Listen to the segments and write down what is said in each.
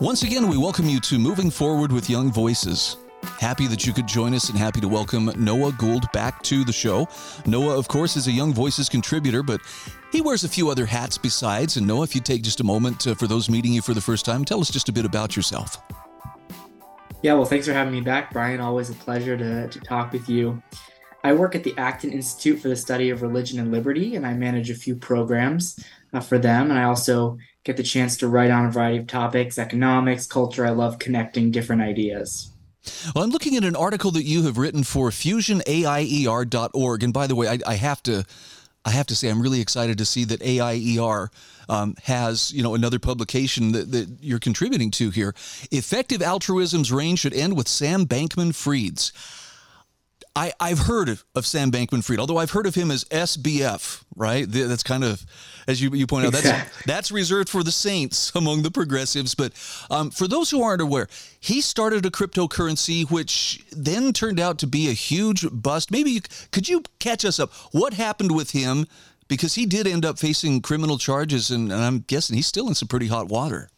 Once again, we welcome you to Moving Forward with Young Voices. Happy that you could join us and happy to welcome Noah Gould back to the show. Noah, of course, is a Young Voices contributor, but he wears a few other hats besides. And Noah, if you take just a moment uh, for those meeting you for the first time, tell us just a bit about yourself. Yeah, well, thanks for having me back, Brian. Always a pleasure to, to talk with you. I work at the Acton Institute for the Study of Religion and Liberty, and I manage a few programs uh, for them. And I also get the chance to write on a variety of topics economics, culture. I love connecting different ideas. Well, I'm looking at an article that you have written for fusionaier.org. And by the way, I, I have to. I have to say, I'm really excited to see that AIER um, has, you know, another publication that, that you're contributing to here. Effective altruism's reign should end with Sam Bankman-Fried's. I, I've heard of, Sam Bankman Fried, although I've heard of him as SBF, right? That's kind of, as you, you point out, that's, that's reserved for the saints among the progressives. But um, for those who aren't aware, he started a cryptocurrency, which then turned out to be a huge bust. Maybe you, could you catch us up? What happened with him? Because he did end up facing criminal charges, and, and I'm guessing he's still in some pretty hot water.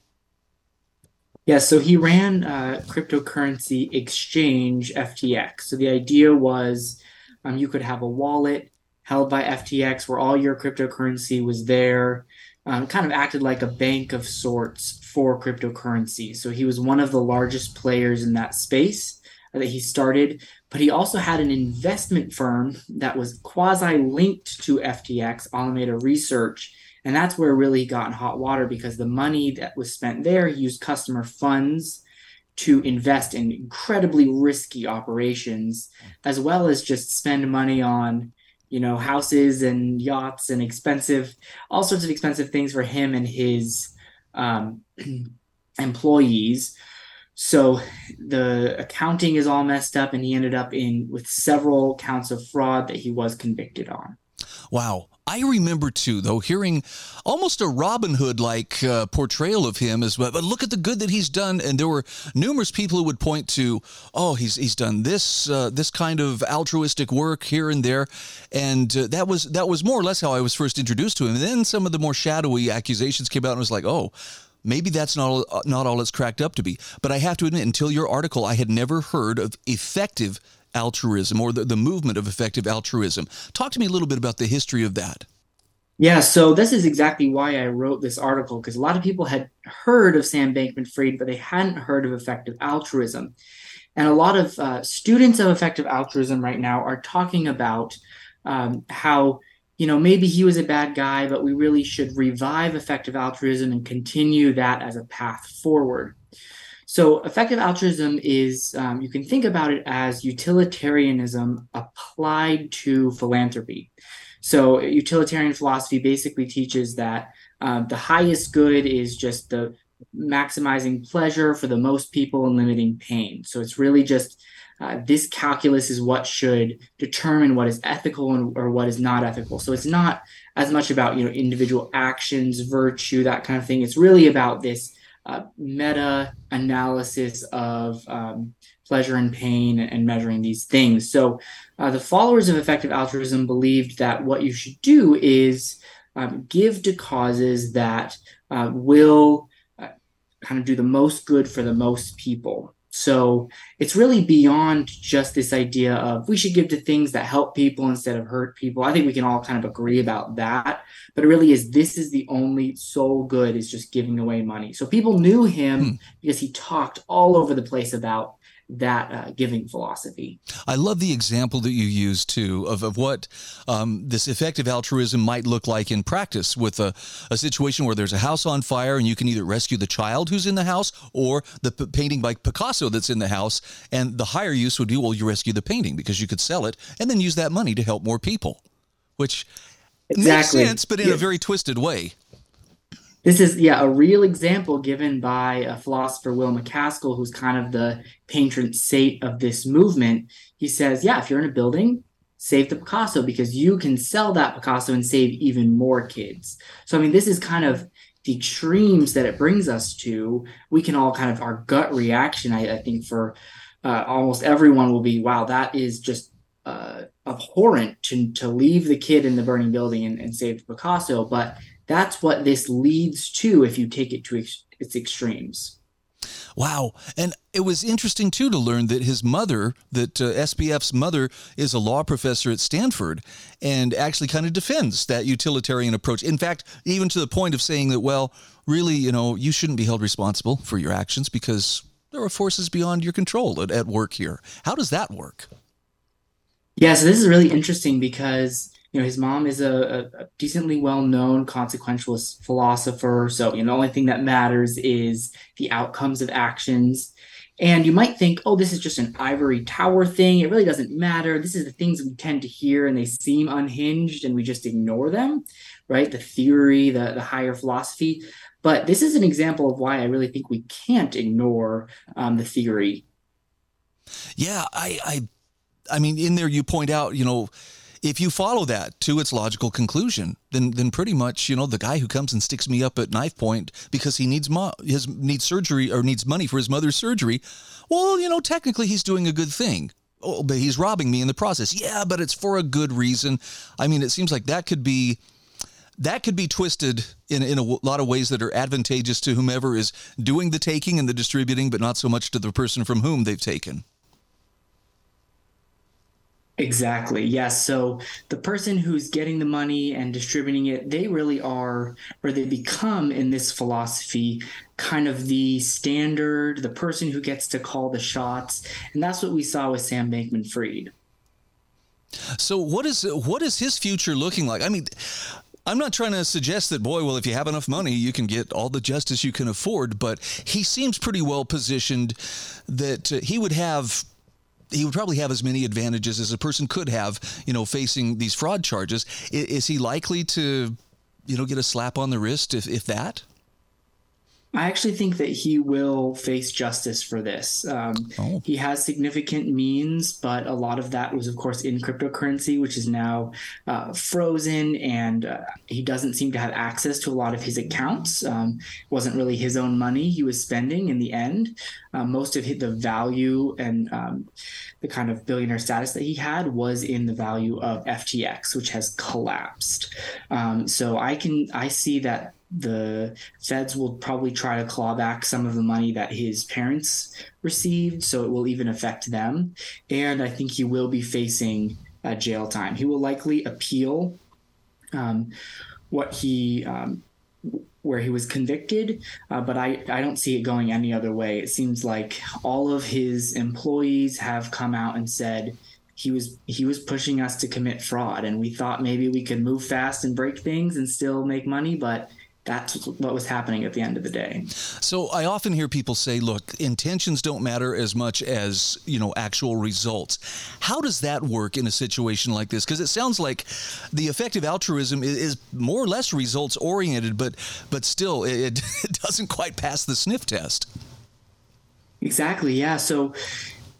Yeah, so he ran a cryptocurrency exchange FTX. So the idea was um, you could have a wallet held by FTX where all your cryptocurrency was there, um, kind of acted like a bank of sorts for cryptocurrency. So he was one of the largest players in that space that he started, but he also had an investment firm that was quasi linked to FTX, Alameda Research and that's where really he got in hot water because the money that was spent there, he used customer funds to invest in incredibly risky operations, as well as just spend money on, you know, houses and yachts and expensive, all sorts of expensive things for him and his um, employees. So the accounting is all messed up, and he ended up in with several counts of fraud that he was convicted on. Wow. I remember too, though, hearing almost a Robin Hood like uh, portrayal of him as well. But look at the good that he's done, and there were numerous people who would point to, oh, he's he's done this uh, this kind of altruistic work here and there, and uh, that was that was more or less how I was first introduced to him. And then some of the more shadowy accusations came out, and I was like, oh. Maybe that's not all, not all it's cracked up to be. But I have to admit, until your article, I had never heard of effective altruism or the, the movement of effective altruism. Talk to me a little bit about the history of that. Yeah, so this is exactly why I wrote this article because a lot of people had heard of Sam Bankman Fried, but they hadn't heard of effective altruism. And a lot of uh, students of effective altruism right now are talking about um, how, you know, maybe he was a bad guy, but we really should revive effective altruism and continue that as a path forward. So, effective altruism is, um, you can think about it as utilitarianism applied to philanthropy. So, utilitarian philosophy basically teaches that uh, the highest good is just the maximizing pleasure for the most people and limiting pain. So, it's really just uh, this calculus is what should determine what is ethical and, or what is not ethical. So, it's not as much about you know individual actions, virtue, that kind of thing. It's really about this meta analysis of um, pleasure and pain and measuring these things. So, uh, the followers of effective altruism believed that what you should do is um, give to causes that uh, will uh, kind of do the most good for the most people. So it's really beyond just this idea of we should give to things that help people instead of hurt people. I think we can all kind of agree about that. But it really is this is the only sole good is just giving away money. So people knew him hmm. because he talked all over the place about that uh, giving philosophy. I love the example that you use too of, of what um, this effective altruism might look like in practice with a, a situation where there's a house on fire and you can either rescue the child who's in the house or the p- painting by Picasso that's in the house. And the higher use would be, well, you rescue the painting because you could sell it and then use that money to help more people, which exactly. makes sense, but in yeah. a very twisted way. This is, yeah, a real example given by a philosopher, Will MacAskill who's kind of the patron saint of this movement. He says, yeah, if you're in a building, save the Picasso because you can sell that Picasso and save even more kids. So, I mean, this is kind of the extremes that it brings us to. We can all kind of, our gut reaction, I, I think, for uh, almost everyone will be, wow, that is just uh, abhorrent to, to leave the kid in the burning building and, and save the Picasso, but that's what this leads to if you take it to ex- its extremes. Wow. And it was interesting, too, to learn that his mother, that uh, SBF's mother, is a law professor at Stanford and actually kind of defends that utilitarian approach. In fact, even to the point of saying that, well, really, you know, you shouldn't be held responsible for your actions because there are forces beyond your control at, at work here. How does that work? Yeah, so this is really interesting because you know his mom is a, a decently well-known consequentialist philosopher. So you know the only thing that matters is the outcomes of actions. And you might think oh this is just an ivory tower thing. It really doesn't matter. This is the things we tend to hear and they seem unhinged and we just ignore them right? The theory the, the higher philosophy. But this is an example of why i really think we can't ignore um, the theory. Yeah i i i mean in there you point out you know if you follow that to its logical conclusion, then then pretty much you know the guy who comes and sticks me up at knife point because he needs mo- his needs surgery or needs money for his mother's surgery, well you know technically he's doing a good thing. Oh, but he's robbing me in the process. Yeah, but it's for a good reason. I mean, it seems like that could be that could be twisted in, in a lot of ways that are advantageous to whomever is doing the taking and the distributing, but not so much to the person from whom they've taken. Exactly. Yes. So the person who's getting the money and distributing it, they really are, or they become in this philosophy, kind of the standard, the person who gets to call the shots. And that's what we saw with Sam Bankman Fried. So what is what is his future looking like? I mean, I'm not trying to suggest that, boy, well, if you have enough money, you can get all the justice you can afford, but he seems pretty well positioned that uh, he would have he would probably have as many advantages as a person could have, you know, facing these fraud charges. Is, is he likely to, you know, get a slap on the wrist if, if that? I actually think that he will face justice for this. Um, oh. He has significant means, but a lot of that was, of course, in cryptocurrency, which is now uh, frozen, and uh, he doesn't seem to have access to a lot of his accounts. Um, wasn't really his own money he was spending in the end. Uh, most of the value and um, the kind of billionaire status that he had was in the value of FTX, which has collapsed. Um, so I can I see that the feds will probably try to claw back some of the money that his parents received, so it will even affect them. And I think he will be facing uh, jail time. He will likely appeal um, what he um, where he was convicted, uh, but I, I don't see it going any other way. It seems like all of his employees have come out and said he was he was pushing us to commit fraud, and we thought maybe we could move fast and break things and still make money, but that's what was happening at the end of the day. So I often hear people say, look, intentions don't matter as much as, you know, actual results. How does that work in a situation like this? Because it sounds like the effective altruism is, more or less results oriented, but but still it, it doesn't quite pass the sniff test. Exactly. Yeah. So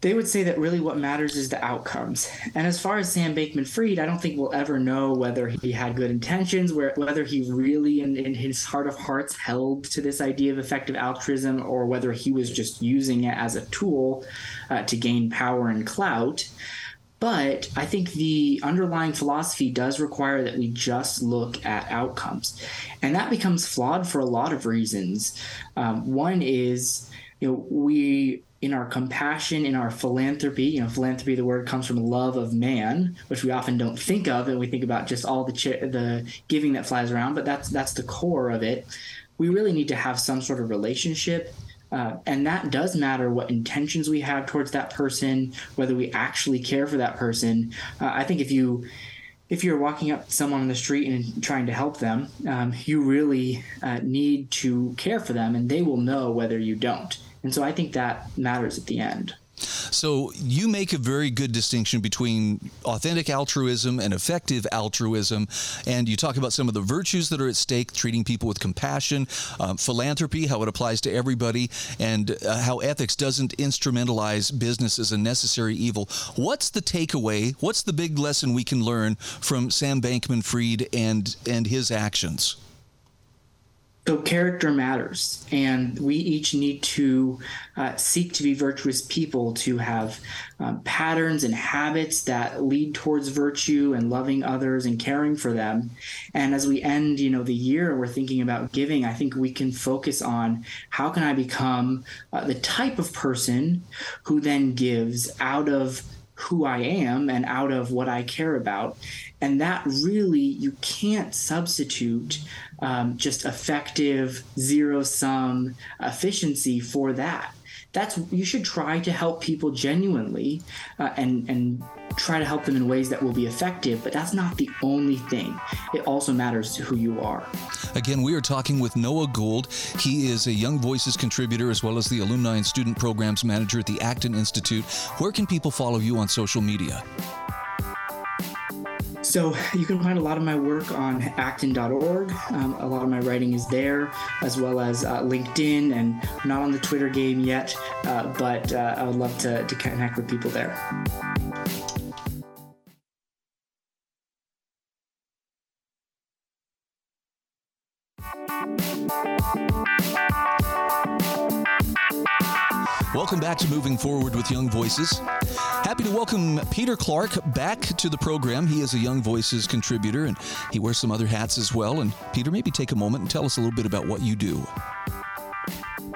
they would say that really what matters is the outcomes. And as far as Sam Bankman Fried, I don't think we'll ever know whether he had good intentions, whether he really, in, in his heart of hearts, held to this idea of effective altruism, or whether he was just using it as a tool uh, to gain power and clout. But I think the underlying philosophy does require that we just look at outcomes. And that becomes flawed for a lot of reasons. Um, one is, you know, we in our compassion, in our philanthropy. You know, philanthropy, the word comes from love of man, which we often don't think of, and we think about just all the ch- the giving that flies around. But that's that's the core of it. We really need to have some sort of relationship. Uh, and that does matter what intentions we have towards that person, whether we actually care for that person. Uh, I think if you if you're walking up to someone on the street and trying to help them, um, you really uh, need to care for them, and they will know whether you don't. And so I think that matters at the end. So you make a very good distinction between authentic altruism and effective altruism, and you talk about some of the virtues that are at stake: treating people with compassion, um, philanthropy, how it applies to everybody, and uh, how ethics doesn't instrumentalize business as a necessary evil. What's the takeaway? What's the big lesson we can learn from Sam Bankman-Fried and and his actions? So character matters, and we each need to uh, seek to be virtuous people, to have um, patterns and habits that lead towards virtue and loving others and caring for them. And as we end, you know, the year we're thinking about giving, I think we can focus on how can I become uh, the type of person who then gives out of who I am and out of what I care about. And that really, you can't substitute um, just effective zero sum efficiency for that. That's you should try to help people genuinely uh, and and try to help them in ways that will be effective, but that's not the only thing. It also matters to who you are. Again, we are talking with Noah Gould. He is a Young Voices contributor as well as the Alumni and Student Programs Manager at the Acton Institute. Where can people follow you on social media? So you can find a lot of my work on acton.org. Um, a lot of my writing is there, as well as uh, LinkedIn, and I'm not on the Twitter game yet, uh, but uh, I would love to, to connect with people there. Welcome back to Moving Forward with Young Voices. Happy to welcome Peter Clark back to the program. He is a Young Voices contributor and he wears some other hats as well. And Peter, maybe take a moment and tell us a little bit about what you do.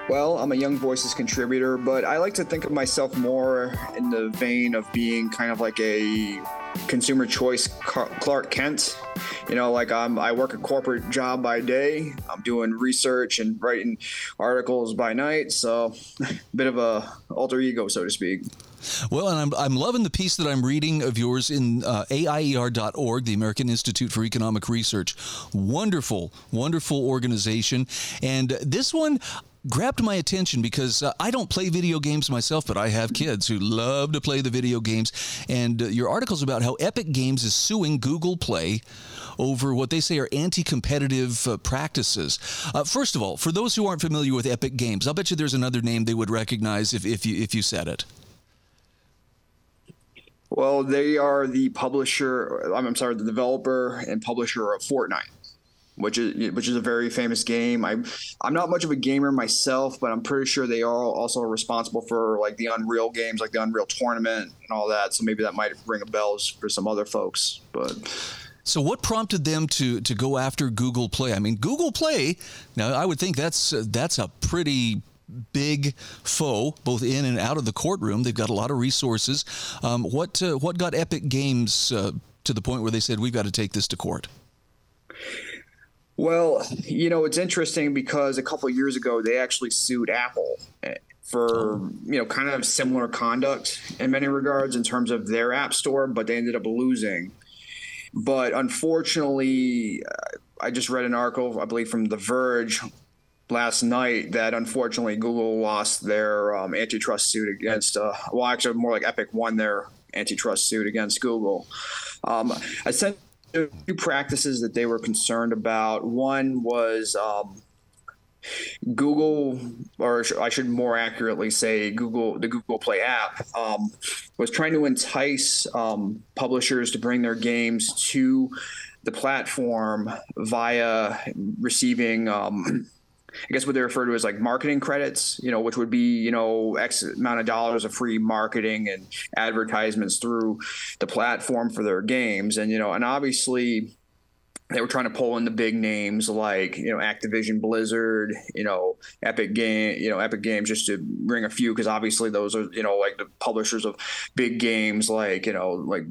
Well, I'm a Young Voices contributor, but I like to think of myself more in the vein of being kind of like a consumer choice Clark Kent. You know, like I'm, I work a corporate job by day. I'm doing research and writing articles by night. So, a bit of a alter ego, so to speak. Well, and I'm, I'm loving the piece that I'm reading of yours in uh, AIER.org, the American Institute for Economic Research. Wonderful, wonderful organization. And this one, grabbed my attention because uh, I don't play video games myself, but I have kids who love to play the video games. And uh, your article's about how Epic Games is suing Google Play over what they say are anti competitive uh, practices. Uh, first of all, for those who aren't familiar with Epic Games, I'll bet you there's another name they would recognize if, if, you, if you said it. Well, they are the publisher, I'm sorry, the developer and publisher of Fortnite which is which is a very famous game. I I'm not much of a gamer myself, but I'm pretty sure they are also responsible for like the Unreal games, like the Unreal Tournament and all that. So maybe that might ring a bell for some other folks. But so what prompted them to to go after Google Play? I mean, Google Play. Now, I would think that's uh, that's a pretty big foe, both in and out of the courtroom. They've got a lot of resources. Um, what uh, what got Epic Games uh, to the point where they said we've got to take this to court? Well, you know, it's interesting because a couple years ago they actually sued Apple eh, for you know kind of similar conduct in many regards in terms of their app store, but they ended up losing. But unfortunately, uh, I just read an article, I believe, from The Verge last night that unfortunately Google lost their um, antitrust suit against, uh, well, actually, more like Epic won their antitrust suit against Google. Um, essentially, two practices that they were concerned about. One was um, Google, or I should more accurately say Google, the Google Play app, um, was trying to entice um, publishers to bring their games to the platform via receiving um, I guess what they refer to as like marketing credits, you know, which would be, you know, X amount of dollars of free marketing and advertisements through the platform for their games. And, you know, and obviously they were trying to pull in the big names like, you know, Activision Blizzard, you know, Epic Game, you know, Epic Games, just to bring a few, because obviously those are, you know, like the publishers of big games like, you know, like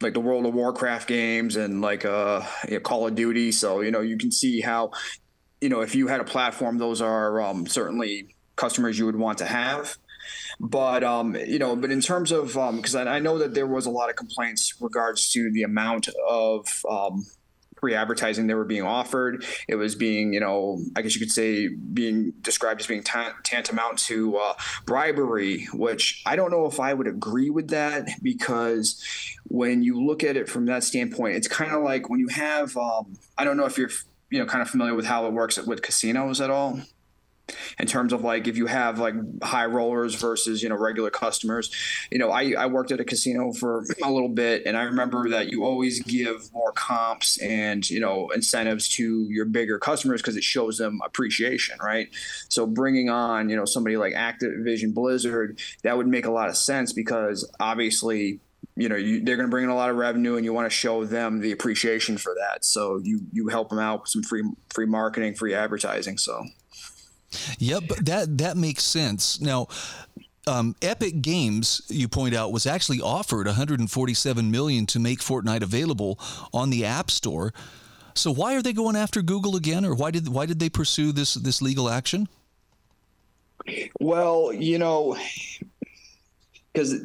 like the World of Warcraft games and like uh you know, Call of Duty. So you know you can see how you know, if you had a platform, those are um, certainly customers you would want to have. But um, you know, but in terms of because um, I, I, know that there was a lot of complaints regards to the amount of um, free advertising they were being offered. It was being, you know, I guess you could say, being described as being tantamount to uh, bribery, which I don't know if I would agree with that because when you look at it from that standpoint, it's kind of like when you have, um, I don't know if you're you know kind of familiar with how it works with casinos at all? in terms of like if you have like high rollers versus you know regular customers you know i, I worked at a casino for a little bit and i remember that you always give more comps and you know incentives to your bigger customers because it shows them appreciation right so bringing on you know somebody like activision blizzard that would make a lot of sense because obviously you know you, they're going to bring in a lot of revenue and you want to show them the appreciation for that so you you help them out with some free free marketing free advertising so Yep, that that makes sense. Now, um, Epic Games, you point out, was actually offered 147 million to make Fortnite available on the App Store. So why are they going after Google again, or why did why did they pursue this this legal action? Well, you know, because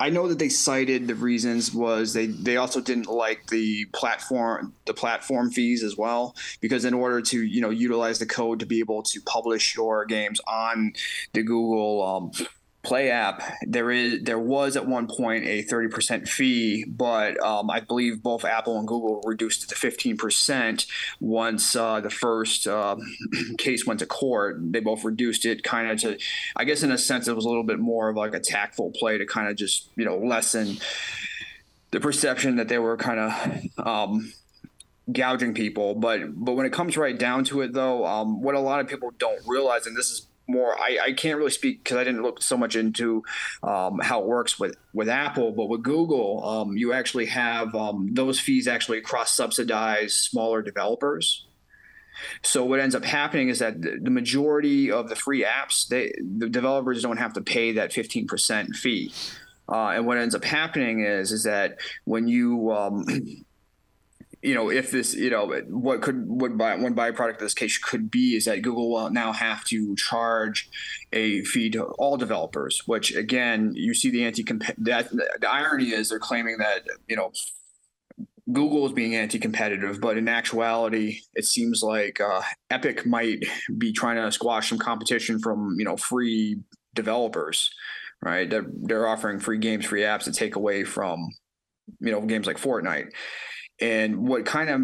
I know that they cited the reasons was they they also didn't like the platform the platform fees as well because in order to you know utilize the code to be able to publish your games on the Google um, Play app, there is there was at one point a 30% fee, but um, I believe both Apple and Google reduced it to 15% once uh, the first uh, case went to court. They both reduced it kind of to, I guess in a sense, it was a little bit more of like a tactful play to kind of just you know lessen the perception that they were kind of. Um, gouging people but but when it comes right down to it though um, what a lot of people don't realize and this is more I, I can't really speak because I didn't look so much into um, how it works with with Apple, but with Google, um, you actually have um, those fees actually cross subsidize smaller developers. So what ends up happening is that the majority of the free apps, they the developers don't have to pay that fifteen percent fee. Uh, and what ends up happening is is that when you um, you know, if this, you know, what could what by one byproduct of this case could be is that Google will now have to charge a fee to all developers. Which again, you see the anti that the irony is they're claiming that you know Google is being anti-competitive, but in actuality, it seems like uh, Epic might be trying to squash some competition from you know free developers, right? They're, they're offering free games, free apps to take away from you know games like Fortnite. And what kind of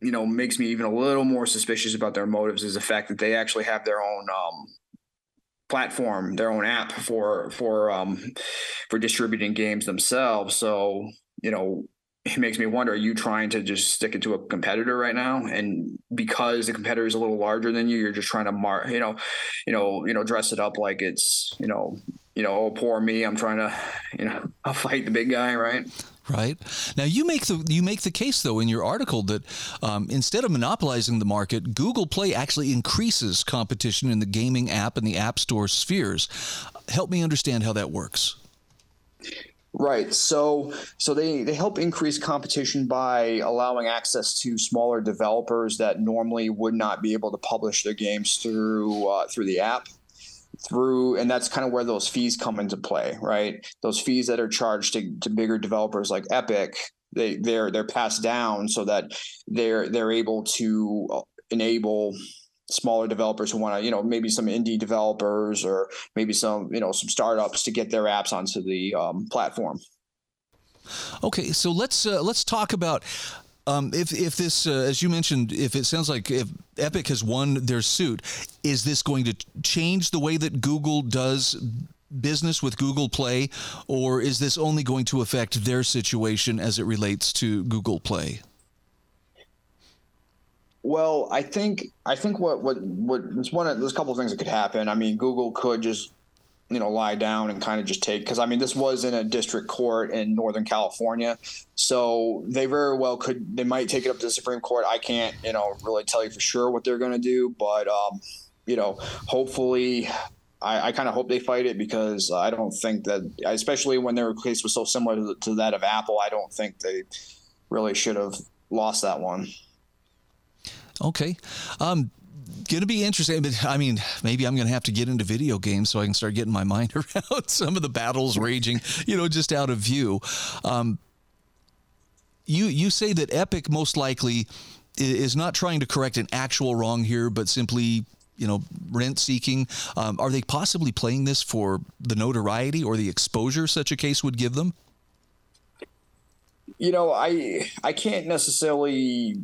you know makes me even a little more suspicious about their motives is the fact that they actually have their own um, platform, their own app for for um, for distributing games themselves. So you know, it makes me wonder: Are you trying to just stick it to a competitor right now? And because the competitor is a little larger than you, you're just trying to mar, you know, you know, you know, dress it up like it's you know, you know, oh poor me, I'm trying to, you know, I'll fight the big guy, right? Right now, you make the you make the case though in your article that um, instead of monopolizing the market, Google Play actually increases competition in the gaming app and the App Store spheres. Help me understand how that works. Right. So so they, they help increase competition by allowing access to smaller developers that normally would not be able to publish their games through uh, through the app through and that's kind of where those fees come into play right? Those fees that are charged to, to bigger developers like epic they they're they're passed down so that they're they're able to uh, enable smaller developers who want to you know maybe some indie developers or maybe some you know some startups to get their apps onto the um, platform. Okay so let's uh, let's talk about um, if if this, uh, as you mentioned, if it sounds like if Epic has won their suit, is this going to change the way that Google does business with Google Play, or is this only going to affect their situation as it relates to Google Play? Well, I think I think what what what there's one there's a couple of things that could happen. I mean, Google could just you know lie down and kind of just take because I mean this was in a district court in Northern California, so they very well could they might take it up to the Supreme Court. I can't you know really tell you for sure what they're going to do, but um, you know hopefully. I, I kind of hope they fight it because I don't think that, especially when their case was so similar to, to that of Apple, I don't think they really should have lost that one. Okay. Um, going to be interesting. But I mean, maybe I'm going to have to get into video games so I can start getting my mind around some of the battles raging, you know, just out of view. Um, you you say that Epic most likely is not trying to correct an actual wrong here, but simply you know rent seeking. Um, are they possibly playing this for the notoriety or the exposure such a case would give them? You know, I I can't necessarily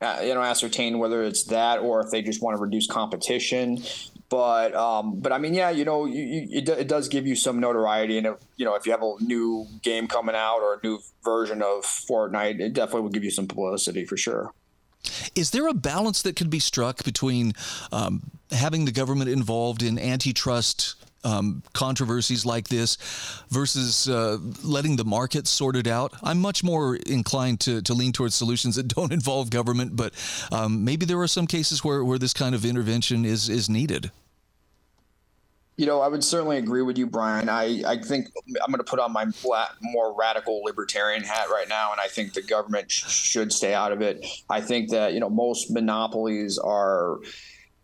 uh, you know ascertain whether it's that or if they just want to reduce competition. But um, but I mean, yeah, you know, you, you, it, it does give you some notoriety, and if, you know, if you have a new game coming out or a new version of Fortnite, it definitely will give you some publicity for sure. Is there a balance that could be struck between um, having the government involved in antitrust um, controversies like this versus uh, letting the market sort it out. I'm much more inclined to, to lean towards solutions that don't involve government, but um, maybe there are some cases where, where this kind of intervention is, is needed. You know, I would certainly agree with you, Brian. I, I think I'm going to put on my more radical libertarian hat right now, and I think the government sh- should stay out of it. I think that, you know, most monopolies are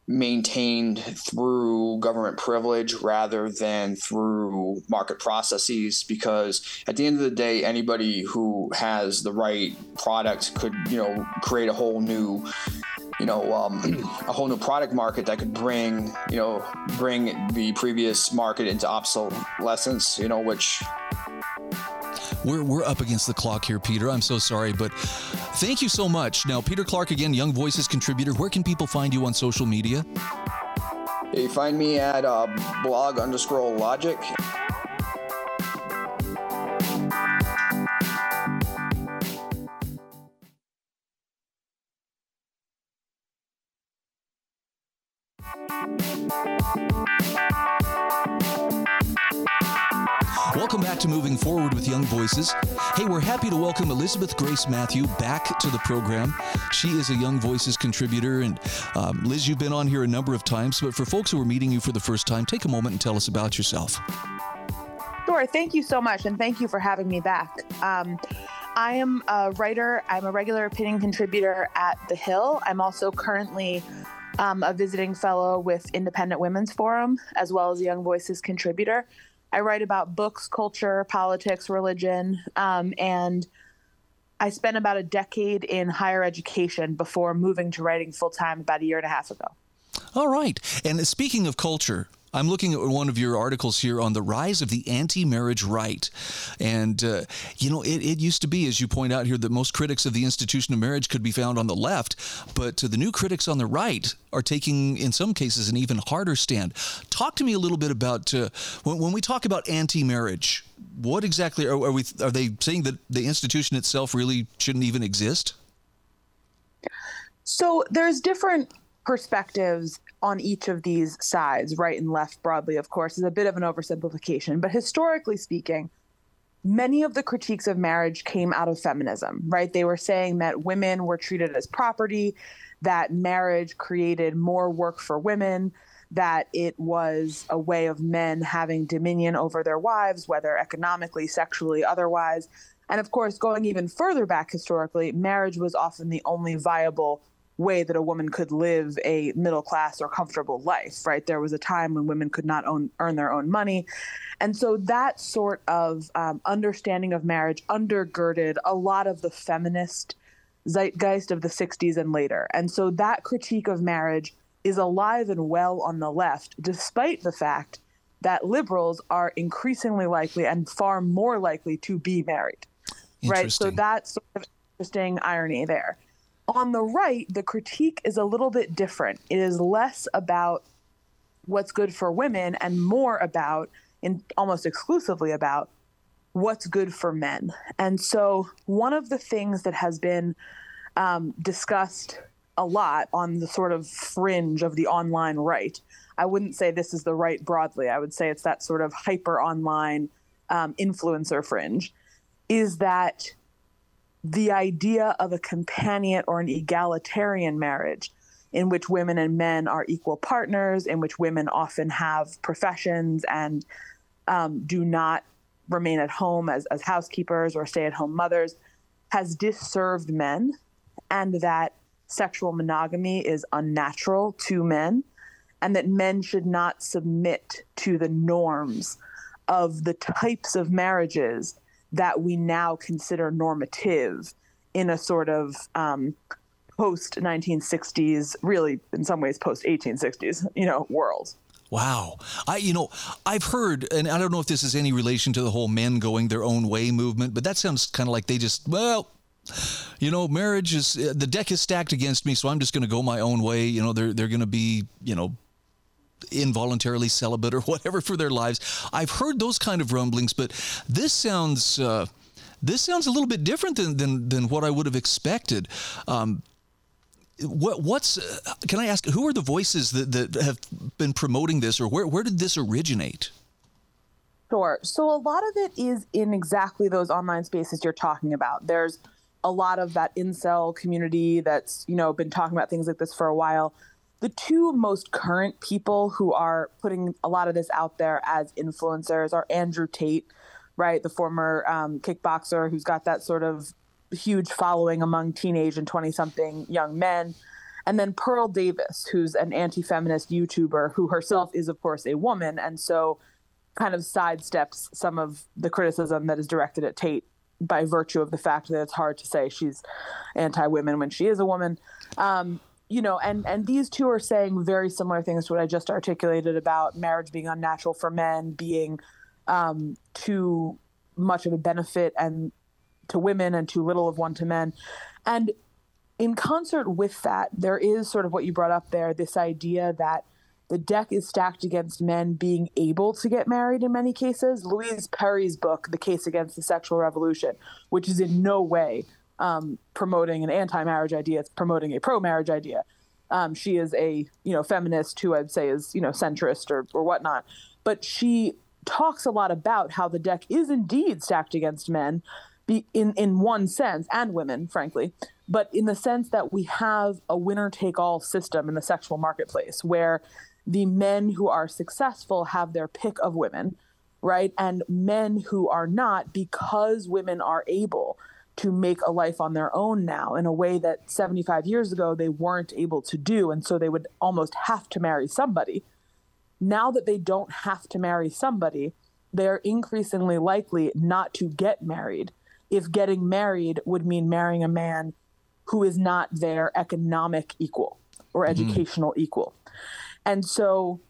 maintained through government privilege rather than through market processes because at the end of the day anybody who has the right product could you know create a whole new you know um, a whole new product market that could bring you know bring the previous market into obsolescence you know which we're, we're up against the clock here, Peter. I'm so sorry, but thank you so much. Now, Peter Clark, again, Young Voices contributor. Where can people find you on social media? You find me at uh, blog underscore logic. Welcome back to Moving Forward with Young Voices. Hey, we're happy to welcome Elizabeth Grace Matthew back to the program. She is a Young Voices contributor. And um, Liz, you've been on here a number of times, but for folks who are meeting you for the first time, take a moment and tell us about yourself. Sure. Thank you so much. And thank you for having me back. Um, I am a writer, I'm a regular opinion contributor at The Hill. I'm also currently um, a visiting fellow with Independent Women's Forum, as well as a Young Voices contributor. I write about books, culture, politics, religion, um, and I spent about a decade in higher education before moving to writing full time about a year and a half ago. All right. And speaking of culture, I'm looking at one of your articles here on the rise of the anti marriage right. And, uh, you know, it, it, used to be, as you point out here, that most critics of the institution of marriage could be found on the left, but uh, the new critics on the right are taking, in some cases, an even harder stand. Talk to me a little bit about uh, when, when, we talk about anti marriage, what exactly are, are, we, are they saying that the institution itself really shouldn't even exist? So there's different perspectives on each of these sides, right and left broadly, of course, is a bit of an oversimplification. But historically speaking, many of the critiques of marriage came out of feminism, right? They were saying that women were treated as property, that marriage created more work for women, that it was a way of men having dominion over their wives, whether economically, sexually, otherwise. And of course, going even further back historically, marriage was often the only viable way that a woman could live a middle class or comfortable life, right? There was a time when women could not own, earn their own money. And so that sort of um, understanding of marriage undergirded a lot of the feminist zeitgeist of the 60s and later. And so that critique of marriage is alive and well on the left, despite the fact that liberals are increasingly likely and far more likely to be married. Right. So that's sort of interesting irony there. On the right, the critique is a little bit different. It is less about what's good for women and more about, and almost exclusively about, what's good for men. And so, one of the things that has been um, discussed a lot on the sort of fringe of the online right, I wouldn't say this is the right broadly. I would say it's that sort of hyper online um, influencer fringe, is that the idea of a companion or an egalitarian marriage in which women and men are equal partners, in which women often have professions and um, do not remain at home as, as housekeepers or stay at home mothers, has disserved men, and that sexual monogamy is unnatural to men, and that men should not submit to the norms of the types of marriages that we now consider normative in a sort of um, post 1960s, really in some ways post 1860s, you know, world. Wow. I you know, I've heard and I don't know if this is any relation to the whole men going their own way movement, but that sounds kind of like they just well, you know, marriage is the deck is stacked against me, so I'm just going to go my own way. You know, they're they're going to be, you know, involuntarily celibate or whatever for their lives. I've heard those kind of rumblings, but this sounds uh, this sounds a little bit different than than, than what I would have expected. Um, what what's uh, can I ask? Who are the voices that, that have been promoting this, or where where did this originate? Sure. So a lot of it is in exactly those online spaces you're talking about. There's a lot of that incel community that's you know been talking about things like this for a while the two most current people who are putting a lot of this out there as influencers are Andrew Tate, right, the former um, kickboxer who's got that sort of huge following among teenage and 20 something young men. And then Pearl Davis, who's an anti feminist YouTuber who herself is, of course, a woman. And so kind of sidesteps some of the criticism that is directed at Tate by virtue of the fact that it's hard to say she's anti women when she is a woman. Um, you know, and and these two are saying very similar things to what I just articulated about marriage being unnatural for men, being um, too much of a benefit and to women and too little of one to men. And in concert with that, there is sort of what you brought up there, this idea that the deck is stacked against men being able to get married in many cases. Louise Perry's book, The Case Against the Sexual Revolution, which is in no way um, promoting an anti-marriage idea; it's promoting a pro-marriage idea. Um, she is a you know feminist who I'd say is you know centrist or or whatnot, but she talks a lot about how the deck is indeed stacked against men, be in in one sense, and women, frankly, but in the sense that we have a winner-take-all system in the sexual marketplace where the men who are successful have their pick of women, right, and men who are not because women are able to make a life on their own now in a way that 75 years ago they weren't able to do. And so they would almost have to marry somebody. Now that they don't have to marry somebody, they're increasingly likely not to get married if getting married would mean marrying a man who is not their economic equal or mm-hmm. educational equal. And so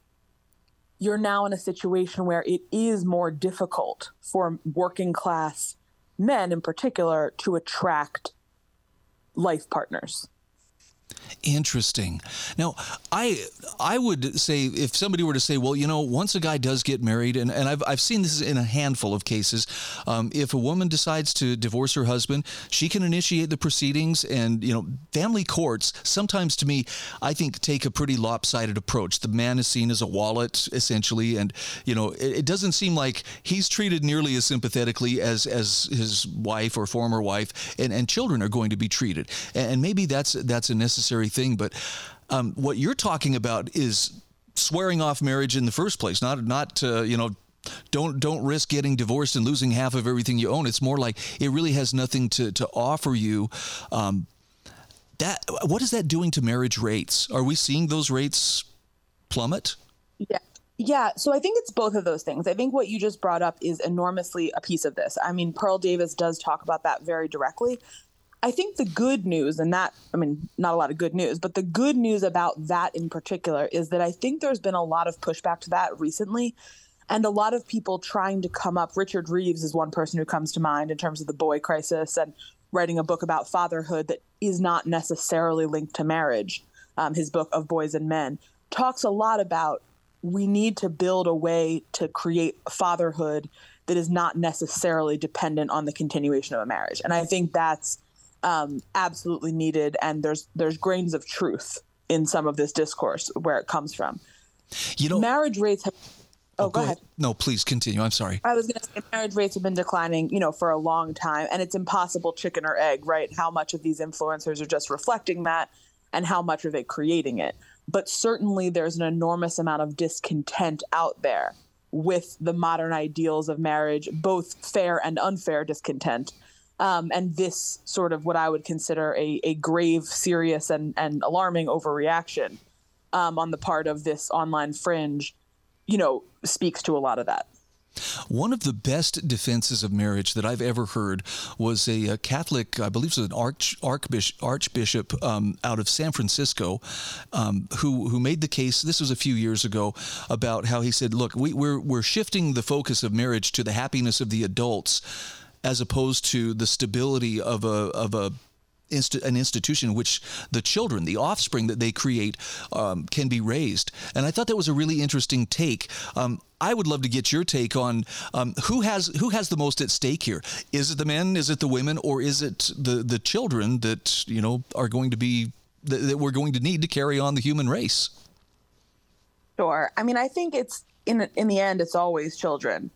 you're now in a situation where it is more difficult for working class men in particular to attract life partners. Interesting. Now, I I would say if somebody were to say, well, you know, once a guy does get married, and, and I've, I've seen this in a handful of cases, um, if a woman decides to divorce her husband, she can initiate the proceedings, and you know, family courts sometimes, to me, I think take a pretty lopsided approach. The man is seen as a wallet essentially, and you know, it, it doesn't seem like he's treated nearly as sympathetically as as his wife or former wife, and, and children are going to be treated, and, and maybe that's that's a necessary thing. But um, what you're talking about is swearing off marriage in the first place, not not uh, you know don't don't risk getting divorced and losing half of everything you own. It's more like it really has nothing to to offer you. Um, that what is that doing to marriage rates? Are we seeing those rates plummet? Yeah. Yeah, so I think it's both of those things. I think what you just brought up is enormously a piece of this. I mean, Pearl Davis does talk about that very directly. I think the good news, and that, I mean, not a lot of good news, but the good news about that in particular is that I think there's been a lot of pushback to that recently. And a lot of people trying to come up. Richard Reeves is one person who comes to mind in terms of the boy crisis and writing a book about fatherhood that is not necessarily linked to marriage. Um, his book of Boys and Men talks a lot about we need to build a way to create fatherhood that is not necessarily dependent on the continuation of a marriage. And I think that's um, absolutely needed, and there's there's grains of truth in some of this discourse where it comes from. You know, marriage rates have. Oh, oh go, go ahead. ahead. No, please continue. I'm sorry. I was going to say marriage rates have been declining, you know, for a long time, and it's impossible chicken or egg, right? How much of these influencers are just reflecting that, and how much are they creating it? But certainly, there's an enormous amount of discontent out there with the modern ideals of marriage, both fair and unfair discontent. Um, and this sort of what I would consider a, a grave, serious, and, and alarming overreaction um, on the part of this online fringe, you know, speaks to a lot of that. One of the best defenses of marriage that I've ever heard was a, a Catholic, I believe it was an arch, archbishop, archbishop um, out of San Francisco, um, who who made the case. This was a few years ago about how he said, "Look, we, we're we're shifting the focus of marriage to the happiness of the adults." As opposed to the stability of a of a an institution in which the children, the offspring that they create, um, can be raised. And I thought that was a really interesting take. Um, I would love to get your take on um, who has who has the most at stake here. Is it the men? Is it the women? Or is it the the children that you know are going to be that, that we're going to need to carry on the human race? Sure. I mean, I think it's in in the end, it's always children,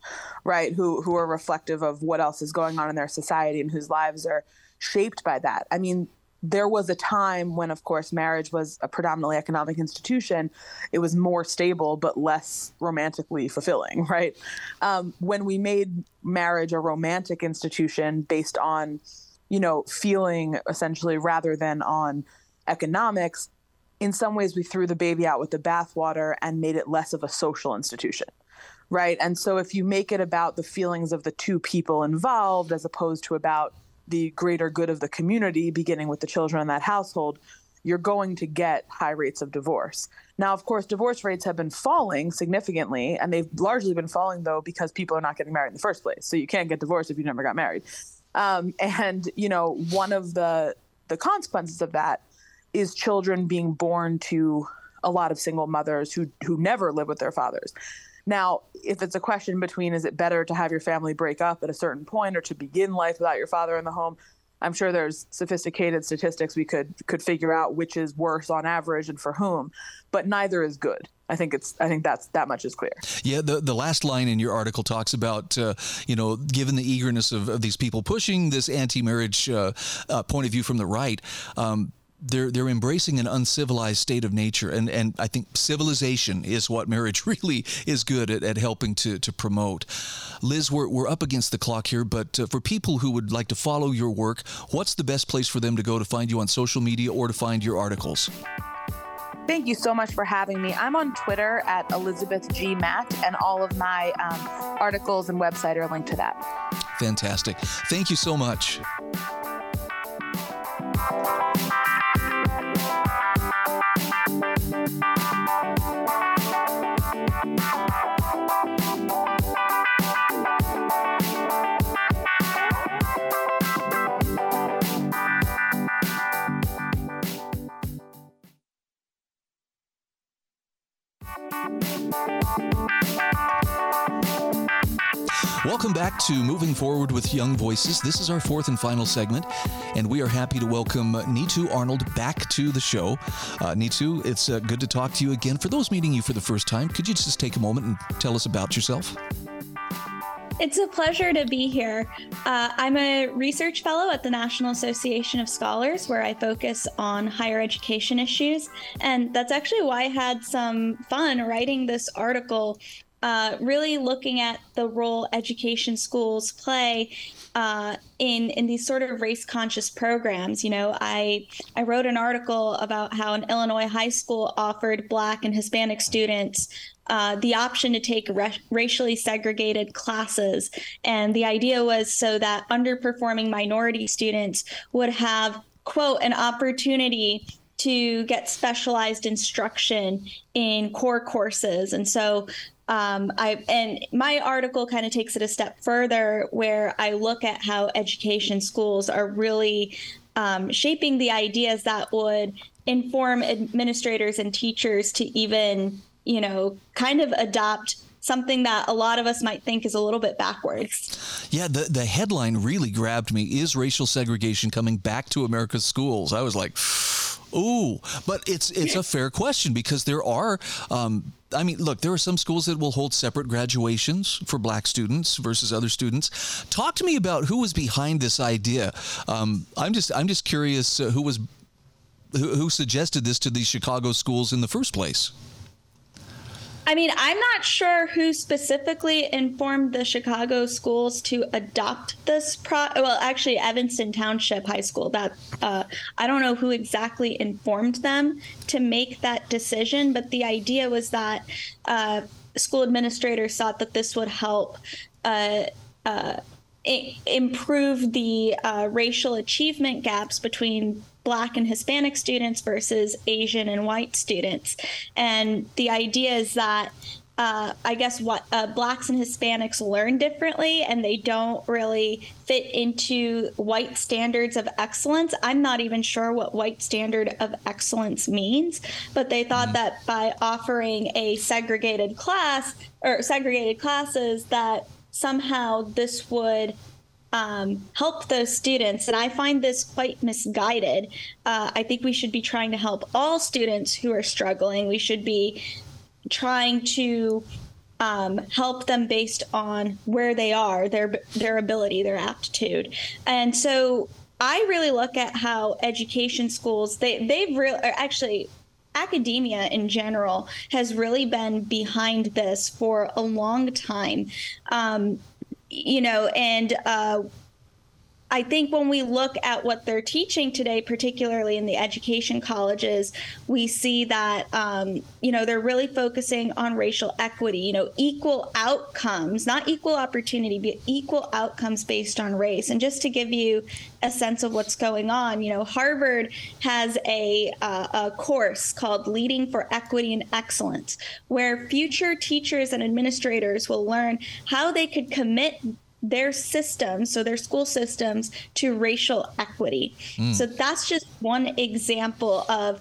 right? Who who are reflective of what else is going on in their society and whose lives are shaped by that. I mean, there was a time when, of course, marriage was a predominantly economic institution. It was more stable, but less romantically fulfilling, right? Um, when we made marriage a romantic institution based on, you know, feeling essentially rather than on economics, in some ways we threw the baby out with the bathwater and made it less of a social institution right and so if you make it about the feelings of the two people involved as opposed to about the greater good of the community, beginning with the children in that household, you're going to get high rates of divorce. Now, of course, divorce rates have been falling significantly, and they've largely been falling though because people are not getting married in the first place. So you can't get divorced if you never got married. Um, and you know, one of the the consequences of that is children being born to a lot of single mothers who who never live with their fathers. Now, if it's a question between is it better to have your family break up at a certain point or to begin life without your father in the home, I'm sure there's sophisticated statistics we could could figure out which is worse on average and for whom, but neither is good. I think it's I think that's that much is clear. Yeah, the the last line in your article talks about uh, you know given the eagerness of, of these people pushing this anti-marriage uh, uh, point of view from the right. Um, they're they're embracing an uncivilized state of nature and and I think civilization is what marriage really is good at, at helping to to promote. Liz, we're, we're up against the clock here, but uh, for people who would like to follow your work, what's the best place for them to go to find you on social media or to find your articles? Thank you so much for having me. I'm on Twitter at Elizabeth G. Matt, and all of my um, articles and website are linked to that. Fantastic. Thank you so much. Welcome back to Moving Forward with Young Voices. This is our fourth and final segment, and we are happy to welcome Neetu Arnold back to the show. Uh, Neetu, it's uh, good to talk to you again. For those meeting you for the first time, could you just take a moment and tell us about yourself? It's a pleasure to be here. Uh, I'm a research fellow at the National Association of Scholars, where I focus on higher education issues. And that's actually why I had some fun writing this article uh, really looking at the role education schools play uh, in in these sort of race conscious programs. You know, I I wrote an article about how an Illinois high school offered Black and Hispanic students uh, the option to take racially segregated classes. And the idea was so that underperforming minority students would have, quote, an opportunity to get specialized instruction in core courses. And so um, I and my article kind of takes it a step further, where I look at how education schools are really um, shaping the ideas that would inform administrators and teachers to even, you know, kind of adopt something that a lot of us might think is a little bit backwards. Yeah, the, the headline really grabbed me. Is racial segregation coming back to America's schools? I was like, ooh, but it's it's a fair question because there are um, I mean, look, there are some schools that will hold separate graduations for black students versus other students. Talk to me about who was behind this idea. Um, I'm just I'm just curious uh, who was who, who suggested this to these Chicago schools in the first place. I mean, I'm not sure who specifically informed the Chicago schools to adopt this pro. Well, actually, Evanston Township High School. That uh, I don't know who exactly informed them to make that decision, but the idea was that uh, school administrators thought that this would help. Uh, uh improve the uh, racial achievement gaps between Black and Hispanic students versus Asian and white students. And the idea is that uh, I guess what uh, blacks and Hispanics learn differently and they don't really fit into white standards of excellence. I'm not even sure what white standard of excellence means, but they thought mm-hmm. that by offering a segregated class or segregated classes, that somehow this would um, help those students. And I find this quite misguided. Uh, I think we should be trying to help all students who are struggling. We should be trying to um, help them based on where they are, their their ability, their aptitude, and so I really look at how education schools they they've really actually academia in general has really been behind this for a long time. Um, you know, and uh, I think when we look at what they're teaching today, particularly in the education colleges, we see that um, you know they're really focusing on racial equity. You know, equal outcomes, not equal opportunity, but equal outcomes based on race. And just to give you a sense of what's going on, you know, Harvard has a, uh, a course called "Leading for Equity and Excellence," where future teachers and administrators will learn how they could commit their systems, so their school systems, to racial equity. Mm. So that's just one example of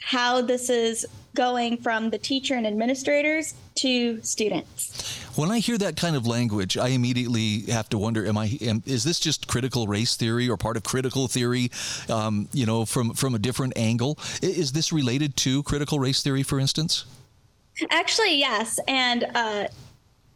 how this is going from the teacher and administrators to students. When I hear that kind of language, I immediately have to wonder: Am I? Am, is this just critical race theory or part of critical theory? Um, you know, from from a different angle. Is this related to critical race theory, for instance? Actually, yes, and uh,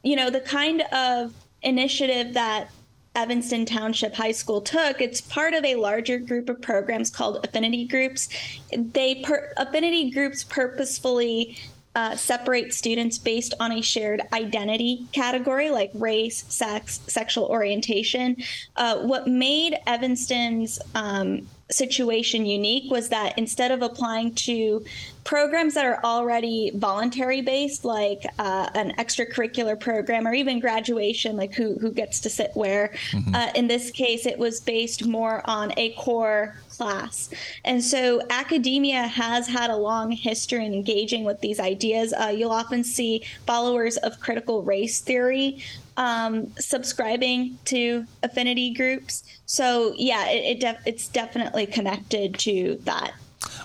you know the kind of initiative that Evanston Township High School took. It's part of a larger group of programs called affinity groups. They per, affinity groups purposefully uh, separate students based on a shared identity category like race, sex, sexual orientation. Uh, what made Evanston's um, situation unique was that instead of applying to programs that are already voluntary based, like uh, an extracurricular program or even graduation, like who, who gets to sit where, mm-hmm. uh, in this case, it was based more on a core class. And so academia has had a long history in engaging with these ideas. Uh, you'll often see followers of critical race theory um, subscribing to affinity groups. So yeah, it, it def- it's definitely connected to that.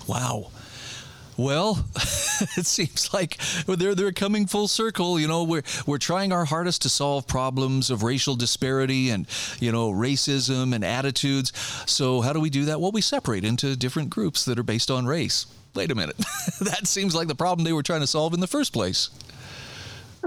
Wow. Well, it seems like they're they're coming full circle. You know, we're we're trying our hardest to solve problems of racial disparity and you know racism and attitudes. So how do we do that? Well, we separate into different groups that are based on race. Wait a minute, that seems like the problem they were trying to solve in the first place.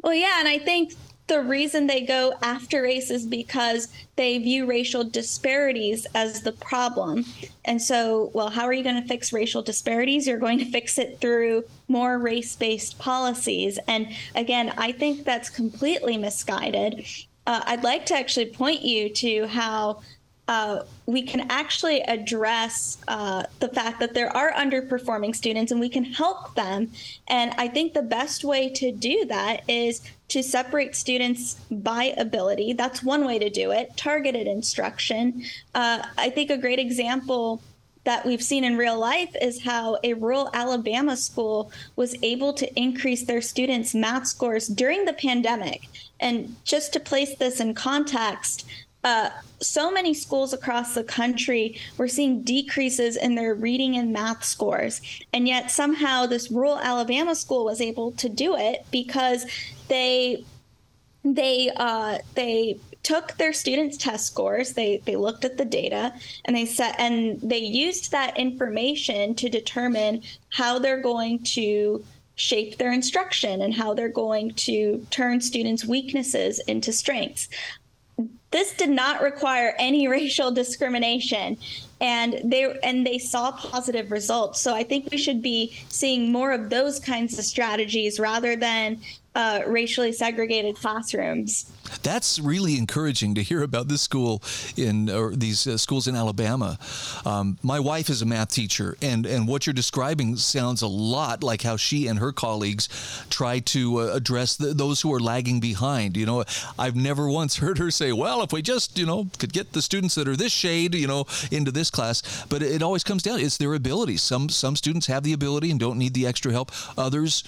Well, yeah, and I think the reason they go after race is because they view racial disparities as the problem. And so, well, how are you going to fix racial disparities? You're going to fix it through more race based policies. And again, I think that's completely misguided. Uh, I'd like to actually point you to how uh, we can actually address uh, the fact that there are underperforming students and we can help them. And I think the best way to do that is to separate students by ability. That's one way to do it, targeted instruction. Uh, I think a great example that we've seen in real life is how a rural Alabama school was able to increase their students' math scores during the pandemic. And just to place this in context, uh, so many schools across the country were seeing decreases in their reading and math scores. And yet somehow this rural Alabama school was able to do it because they they uh, they took their students test scores they they looked at the data and they set and they used that information to determine how they're going to shape their instruction and how they're going to turn students weaknesses into strengths this did not require any racial discrimination. And they and they saw positive results. So i think we should be seeing more of those kinds of strategies rather than uh, racially segregated classrooms. That's really encouraging to hear about this school in or these uh, schools in Alabama. Um, my wife is a math teacher, and and what you're describing sounds a lot like how she and her colleagues try to uh, address the, those who are lagging behind. You know, I've never once heard her say, "Well, if we just you know could get the students that are this shade, you know, into this class," but it always comes down it's their ability. Some some students have the ability and don't need the extra help. Others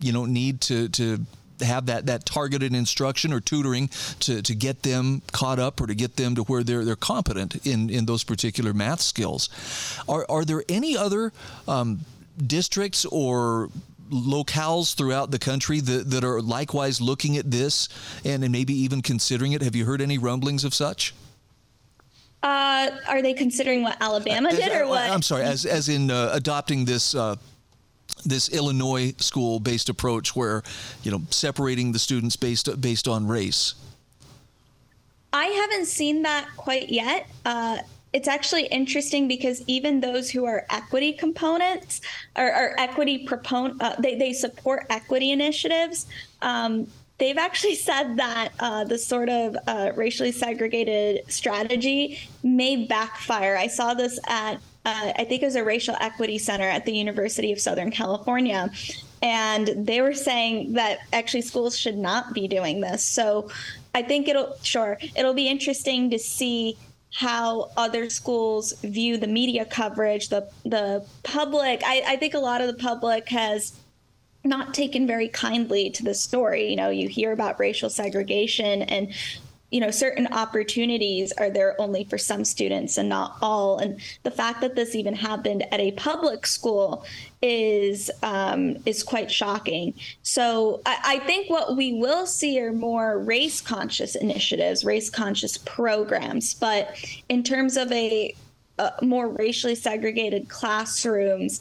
you know need to to have that that targeted instruction or tutoring to, to get them caught up or to get them to where they're they're competent in in those particular math skills. Are are there any other um, districts or locales throughout the country that, that are likewise looking at this and, and maybe even considering it? Have you heard any rumblings of such? Uh, are they considering what Alabama did, or what? I'm sorry, as as in uh, adopting this uh, this Illinois school-based approach, where you know separating the students based based on race. I haven't seen that quite yet. Uh, it's actually interesting because even those who are equity components or, or equity proponent, uh, they, they support equity initiatives. Um, they've actually said that uh, the sort of uh, racially segregated strategy may backfire. I saw this at, uh, I think it was a racial equity center at the University of Southern California. And they were saying that actually schools should not be doing this. So I think it'll, sure, it'll be interesting to see how other schools view the media coverage the the public I, I think a lot of the public has not taken very kindly to the story you know you hear about racial segregation and you know certain opportunities are there only for some students and not all. And the fact that this even happened at a public school is um, is quite shocking. So I, I think what we will see are more race conscious initiatives race conscious programs. But in terms of a, a more racially segregated classrooms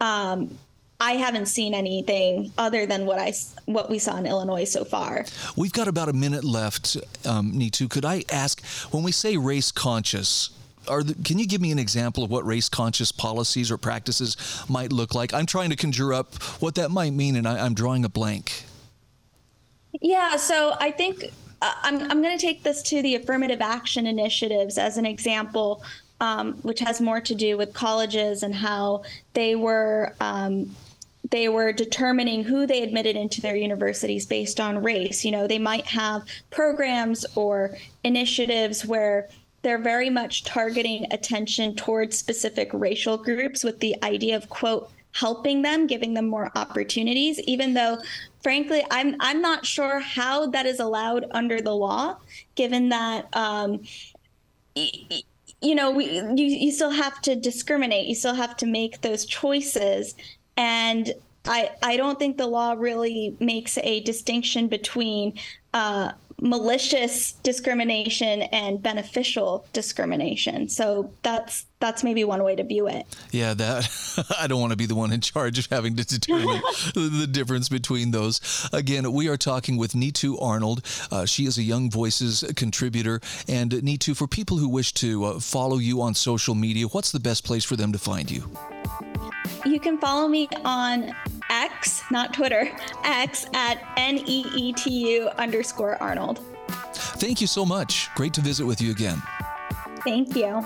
um, I haven't seen anything other than what I what we saw in Illinois so far. We've got about a minute left, um, Neetu. Could I ask, when we say race conscious, are the, can you give me an example of what race conscious policies or practices might look like? I'm trying to conjure up what that might mean, and I, am drawing a blank. Yeah, so I think uh, I'm I'm going to take this to the affirmative action initiatives as an example. Um, which has more to do with colleges and how they were um, they were determining who they admitted into their universities based on race. You know, they might have programs or initiatives where they're very much targeting attention towards specific racial groups with the idea of quote helping them giving them more opportunities even though frankly i'm i'm not sure how that is allowed under the law given that um, you know we, you, you still have to discriminate you still have to make those choices and I, I don't think the law really makes a distinction between uh, malicious discrimination and beneficial discrimination. So that's that's maybe one way to view it. Yeah, that I don't want to be the one in charge of having to determine the difference between those. Again, we are talking with Neetu Arnold. Uh, she is a Young Voices contributor. And Neetu, for people who wish to uh, follow you on social media, what's the best place for them to find you? You can follow me on X, not Twitter, X at N E E T U underscore Arnold. Thank you so much. Great to visit with you again. Thank you.